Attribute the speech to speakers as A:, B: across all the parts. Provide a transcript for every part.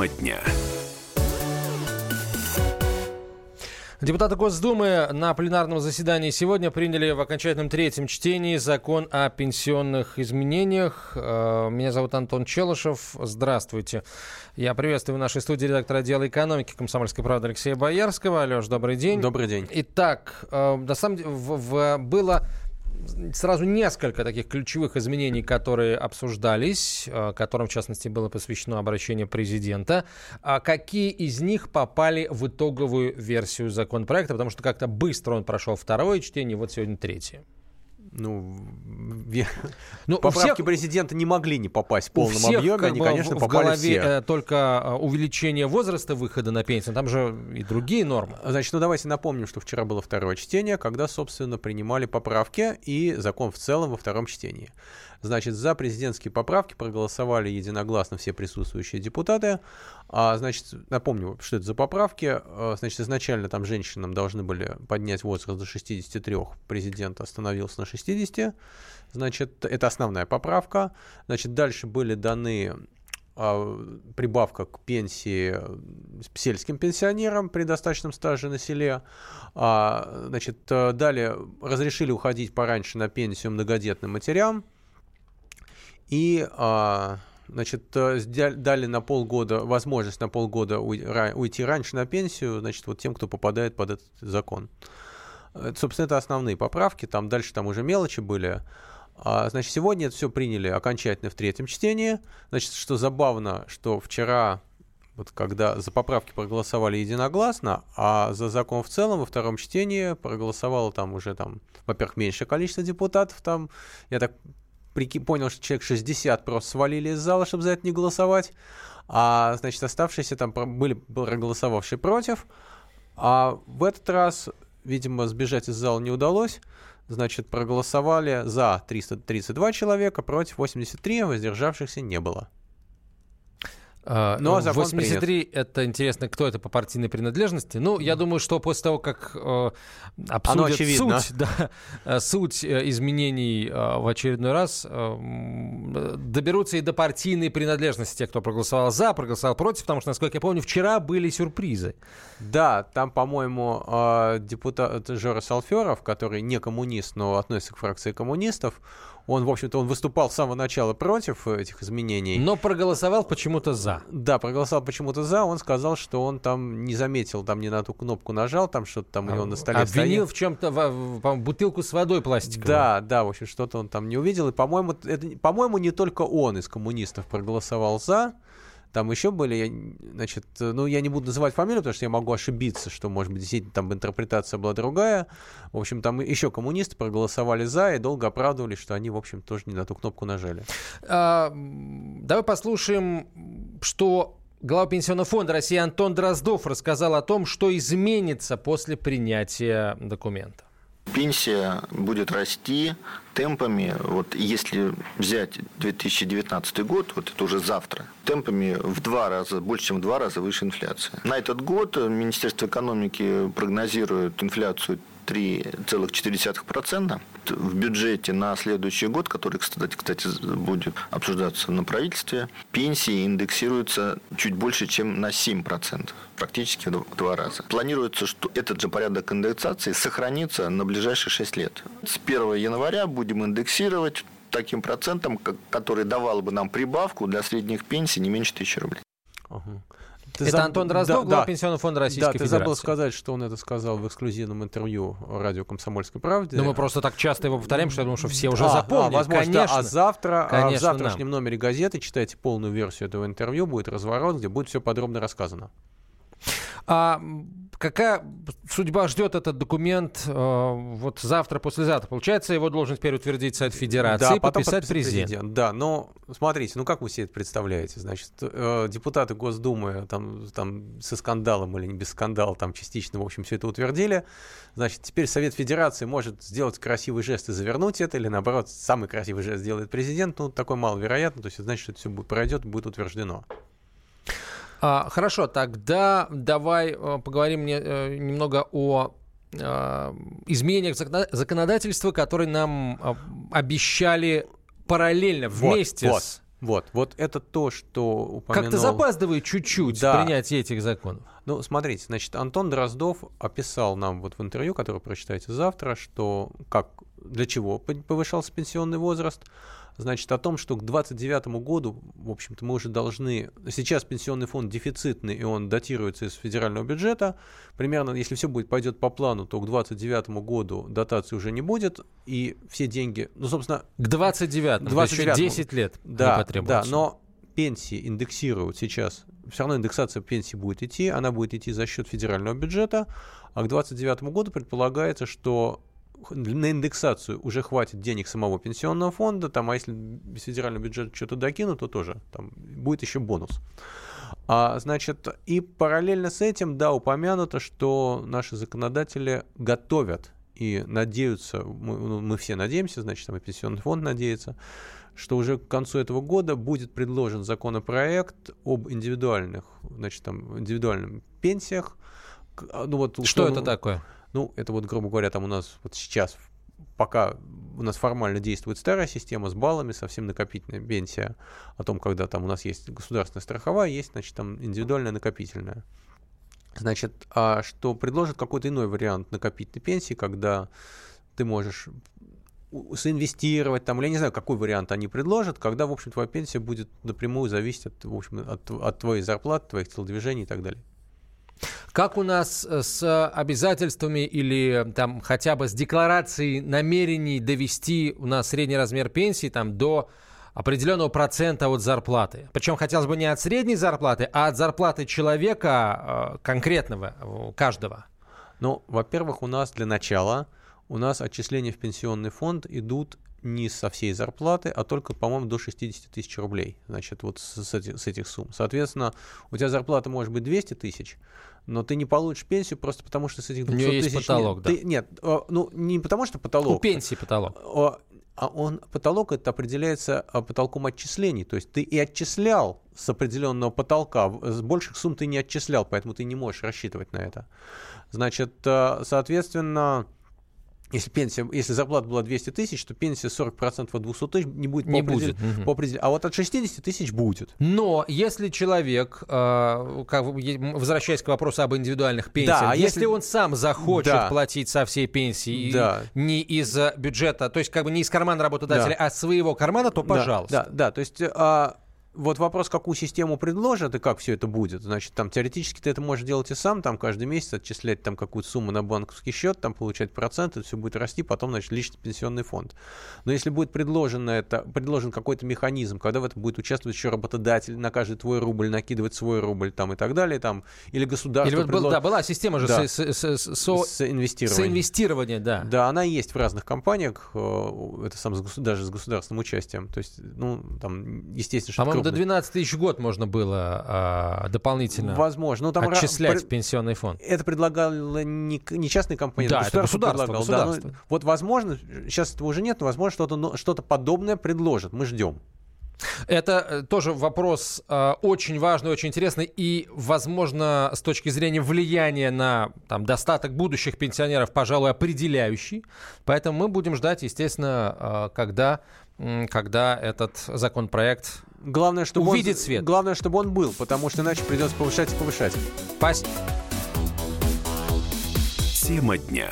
A: Тема дня.
B: Депутаты Госдумы на пленарном заседании сегодня приняли в окончательном третьем чтении закон о пенсионных изменениях. Э, меня зовут Антон Челышев. Здравствуйте. Я приветствую в нашей студии редактора отдела экономики комсомольской правды Алексея Боярского. Алеш, добрый день.
C: Добрый день.
B: Итак, э, на самом деле в, в, было сразу несколько таких ключевых изменений, которые обсуждались, э, которым, в частности, было посвящено обращение президента. А какие из них попали в итоговую версию законопроекта? Потому что как-то быстро он прошел второе чтение, вот сегодня третье
C: ну, ну поправки всех, президента не могли не попасть в полном всех, объеме, они, конечно, в, попали в голове все.
B: Э, только э, увеличение возраста выхода на пенсию, там же и другие нормы.
C: Значит, ну давайте напомним, что вчера было второе чтение, когда, собственно, принимали поправки и закон в целом во втором чтении. Значит, за президентские поправки проголосовали единогласно все присутствующие депутаты. А, значит, напомню, что это за поправки. А, значит, изначально там женщинам должны были поднять возраст до 63, президент остановился на 60. Значит, это основная поправка. Значит, дальше были даны а, прибавка к пенсии сельским пенсионерам при достаточном стаже на селе. А, значит, далее разрешили уходить пораньше на пенсию многодетным матерям. И а, значит, э, дали на полгода, возможность на полгода уйти раньше на пенсию, значит, вот тем, кто попадает под этот закон. Это, собственно, это основные поправки, там дальше там уже мелочи были. А, значит, сегодня это все приняли окончательно в третьем чтении. Значит, что забавно, что вчера, вот когда за поправки проголосовали единогласно, а за закон в целом во втором чтении проголосовало там уже там, во-первых, меньшее количество депутатов, там, я так понял, что человек 60 просто свалили из зала, чтобы за это не голосовать. А, значит, оставшиеся там были проголосовавшие против. А в этот раз, видимо, сбежать из зала не удалось. Значит, проголосовали за 332 человека, против 83, воздержавшихся не было.
B: А, Но ну, закон 83 принят. это интересно, кто это по партийной принадлежности. Ну, я думаю, что после того, как э, обсудят суть, да, э, суть э, изменений э, в очередной раз, э, доберутся и до партийной принадлежности тех, кто проголосовал за, проголосовал против, потому что, насколько я помню, вчера были сюрпризы.
C: Да, там, по-моему, э, депутат Жора Салферов, который не коммунист, но относится к фракции коммунистов, он, в общем-то, он выступал с самого начала против этих изменений.
B: Но проголосовал почему-то за.
C: Да, проголосовал почему-то за. Он сказал, что он там не заметил, там не на ту кнопку нажал, там что-то там у него на столе
B: Обвинил стоит. в чем-то, в, в, бутылку с водой пластиковой.
C: Да, да, в общем, что-то он там не увидел. И, по-моему, это, по-моему, не только он из коммунистов проголосовал за. Там еще были, значит, ну, я не буду называть фамилию, потому что я могу ошибиться, что, может быть, действительно там интерпретация была другая. В общем, там еще коммунисты проголосовали за и долго оправдывались, что они, в общем, тоже не на ту кнопку нажали.
B: А, давай послушаем, что Глава Пенсионного фонда России Антон Дроздов рассказал о том, что изменится после принятия документа.
D: Пенсия будет расти темпами, вот если взять 2019 год, вот это уже завтра, темпами в два раза, больше, чем в два раза выше инфляции. На этот год Министерство экономики прогнозирует инфляцию 3,4%. В бюджете на следующий год, который, кстати, кстати, будет обсуждаться на правительстве, пенсии индексируются чуть больше, чем на 7%, практически в два раза. Планируется, что этот же порядок индексации сохранится на ближайшие 6 лет. С 1 января будем индексировать таким процентом, который давал бы нам прибавку для средних пенсий не меньше тысячи рублей.
B: Ага. Ты это заб... Антон Дроздов, да, да. Пенсионного фонда Российской да, Федерации.
C: ты забыл сказать, что он это сказал в эксклюзивном интервью радио «Комсомольской правде».
B: Ну, мы просто так часто его повторяем, что я думаю, что все уже а, запомнили.
C: А, возможно, конечно. А завтра, конечно, а в завтрашнем нам. номере газеты читайте полную версию этого интервью, будет разворот, где будет все подробно рассказано.
B: А какая судьба ждет этот документ э, вот завтра, послезавтра? Получается, его должен теперь утвердить Совет Федерации да, и подписать президент. президент.
C: Да, но смотрите, ну как вы себе это представляете? Значит, э, депутаты Госдумы там, там со скандалом или не без скандала, там частично, в общем, все это утвердили. Значит, теперь Совет Федерации может сделать красивый жест и завернуть это, или наоборот, самый красивый жест сделает президент. Ну, такой маловероятно, то есть значит, что это все пройдет, будет утверждено.
B: А, хорошо, тогда давай э, поговорим мне, э, немного о э, изменениях законодательства, которые нам обещали параллельно, вместе
C: вот,
B: с
C: Вот, вот это то, что упомянул...
B: Как-то запаздывает чуть-чуть да. принятие этих законов.
C: Ну, смотрите, значит, Антон Дроздов описал нам вот в интервью, которое прочитаете завтра, что как, для чего повышался пенсионный возраст, значит, о том, что к 2029 году, в общем-то, мы уже должны... Сейчас пенсионный фонд дефицитный, и он датируется из федерального бюджета. Примерно, если все будет пойдет по плану, то к 2029 году дотации уже не будет, и все деньги... Ну, собственно...
B: К 29 29 еще 10 лет
C: да, не потребуется. Да, но пенсии индексируют сейчас. Все равно индексация пенсии будет идти, она будет идти за счет федерального бюджета, а к 2029 году предполагается, что на индексацию уже хватит денег самого пенсионного фонда, там, а если федеральный бюджет что-то докинут, то тоже там будет еще бонус. А, значит, и параллельно с этим, да, упомянуто, что наши законодатели готовят и надеются, мы, ну, мы все надеемся, значит, там и пенсионный фонд надеется, что уже к концу этого года будет предложен законопроект об индивидуальных, значит, там, индивидуальных пенсиях.
B: Ну, вот, что это такое?
C: Ну, это вот, грубо говоря, там у нас вот сейчас, пока у нас формально действует старая система с баллами, совсем накопительная пенсия, о том, когда там у нас есть государственная страховая, есть, значит, там индивидуальная накопительная. Значит, а что предложит какой-то иной вариант накопительной пенсии, когда ты можешь соинвестировать там, или я не знаю, какой вариант они предложат, когда, в общем, твоя пенсия будет напрямую зависеть от, в общем, от, от твоей зарплаты, твоих телодвижений и так далее.
B: Как у нас э, с обязательствами или там хотя бы с декларацией намерений довести у нас средний размер пенсии там до определенного процента от зарплаты. Причем хотелось бы не от средней зарплаты, а от зарплаты человека э, конкретного, каждого.
C: Ну, во-первых, у нас для начала, у нас отчисления в пенсионный фонд идут не со всей зарплаты, а только, по-моему, до 60 тысяч рублей. Значит, вот с, с, этих, с этих сумм. Соответственно, у тебя зарплата может быть 200 тысяч, но ты не получишь пенсию просто потому, что с этих 200
B: У тысяч...
C: есть
B: потолок,
C: нет,
B: да?
C: Ты, нет, ну не потому, что потолок.
B: У пенсии потолок.
C: А он, потолок это определяется а, потолком отчислений. То есть ты и отчислял с определенного потолка, с больших сумм ты не отчислял, поэтому ты не можешь рассчитывать на это. Значит, а, соответственно, если пенсия, если зарплата была 200 тысяч, то пенсия 40% от 200 тысяч не будет
B: не по, будет.
C: По определению. А вот от 60 тысяч будет.
B: Но если человек, э, как, возвращаясь к вопросу об индивидуальных пенсиях, да, если... если он сам захочет да. платить со всей пенсии да. не из бюджета, то есть как бы не из кармана работодателя, да. а своего кармана, то пожалуйста.
C: Да, да, да. то есть... А вот вопрос, какую систему предложат и как все это будет. Значит, там теоретически ты это можешь делать и сам, там каждый месяц отчислять там какую-то сумму на банковский счет, там получать проценты, все будет расти, потом, значит, личный пенсионный фонд. Но если будет предложено это, предложен какой-то механизм, когда в этом будет участвовать еще работодатель, на каждый твой рубль накидывать свой рубль там и так далее, там, или государство... Или вот
B: предлож... был, да, была система же
C: да.
B: со...
C: с инвестированием.
B: С инвестированием, да.
C: Да, она есть в разных компаниях, э, это сам даже с государственным участием. То есть, ну, там, естественно,
B: что По-моему, до 12 тысяч год можно было а, дополнительно
C: Возможно. Ну, там
B: отчислять ра... в пенсионный фонд.
C: Это предлагала не, не частная компания,
B: да, государство, это государство, государство.
C: Да, ну, вот, возможно, сейчас этого уже нет, но, возможно, что-то, что-то подобное предложат. Мы ждем.
B: Это э, тоже вопрос э, очень важный, очень интересный и, возможно, с точки зрения влияния на там, достаток будущих пенсионеров, пожалуй, определяющий. Поэтому мы будем ждать, естественно, э, когда, э, когда этот законопроект
C: главное, чтобы
B: увидит
C: он,
B: свет.
C: Главное, чтобы он был, потому что иначе придется повышать и повышать.
B: Спасибо.
A: Тема дня.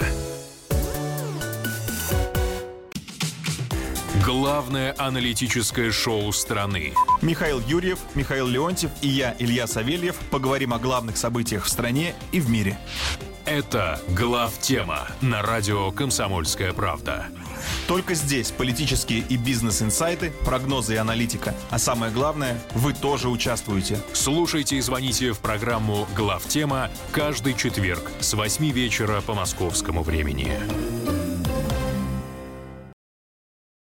A: Главное аналитическое шоу страны.
E: Михаил Юрьев, Михаил Леонтьев и я, Илья Савельев, поговорим о главных событиях в стране и в мире.
A: Это «Глав тема» на радио «Комсомольская правда».
E: Только здесь политические и бизнес-инсайты, прогнозы и аналитика. А самое главное, вы тоже участвуете.
A: Слушайте и звоните в программу «Глав тема» каждый четверг с 8 вечера по московскому времени.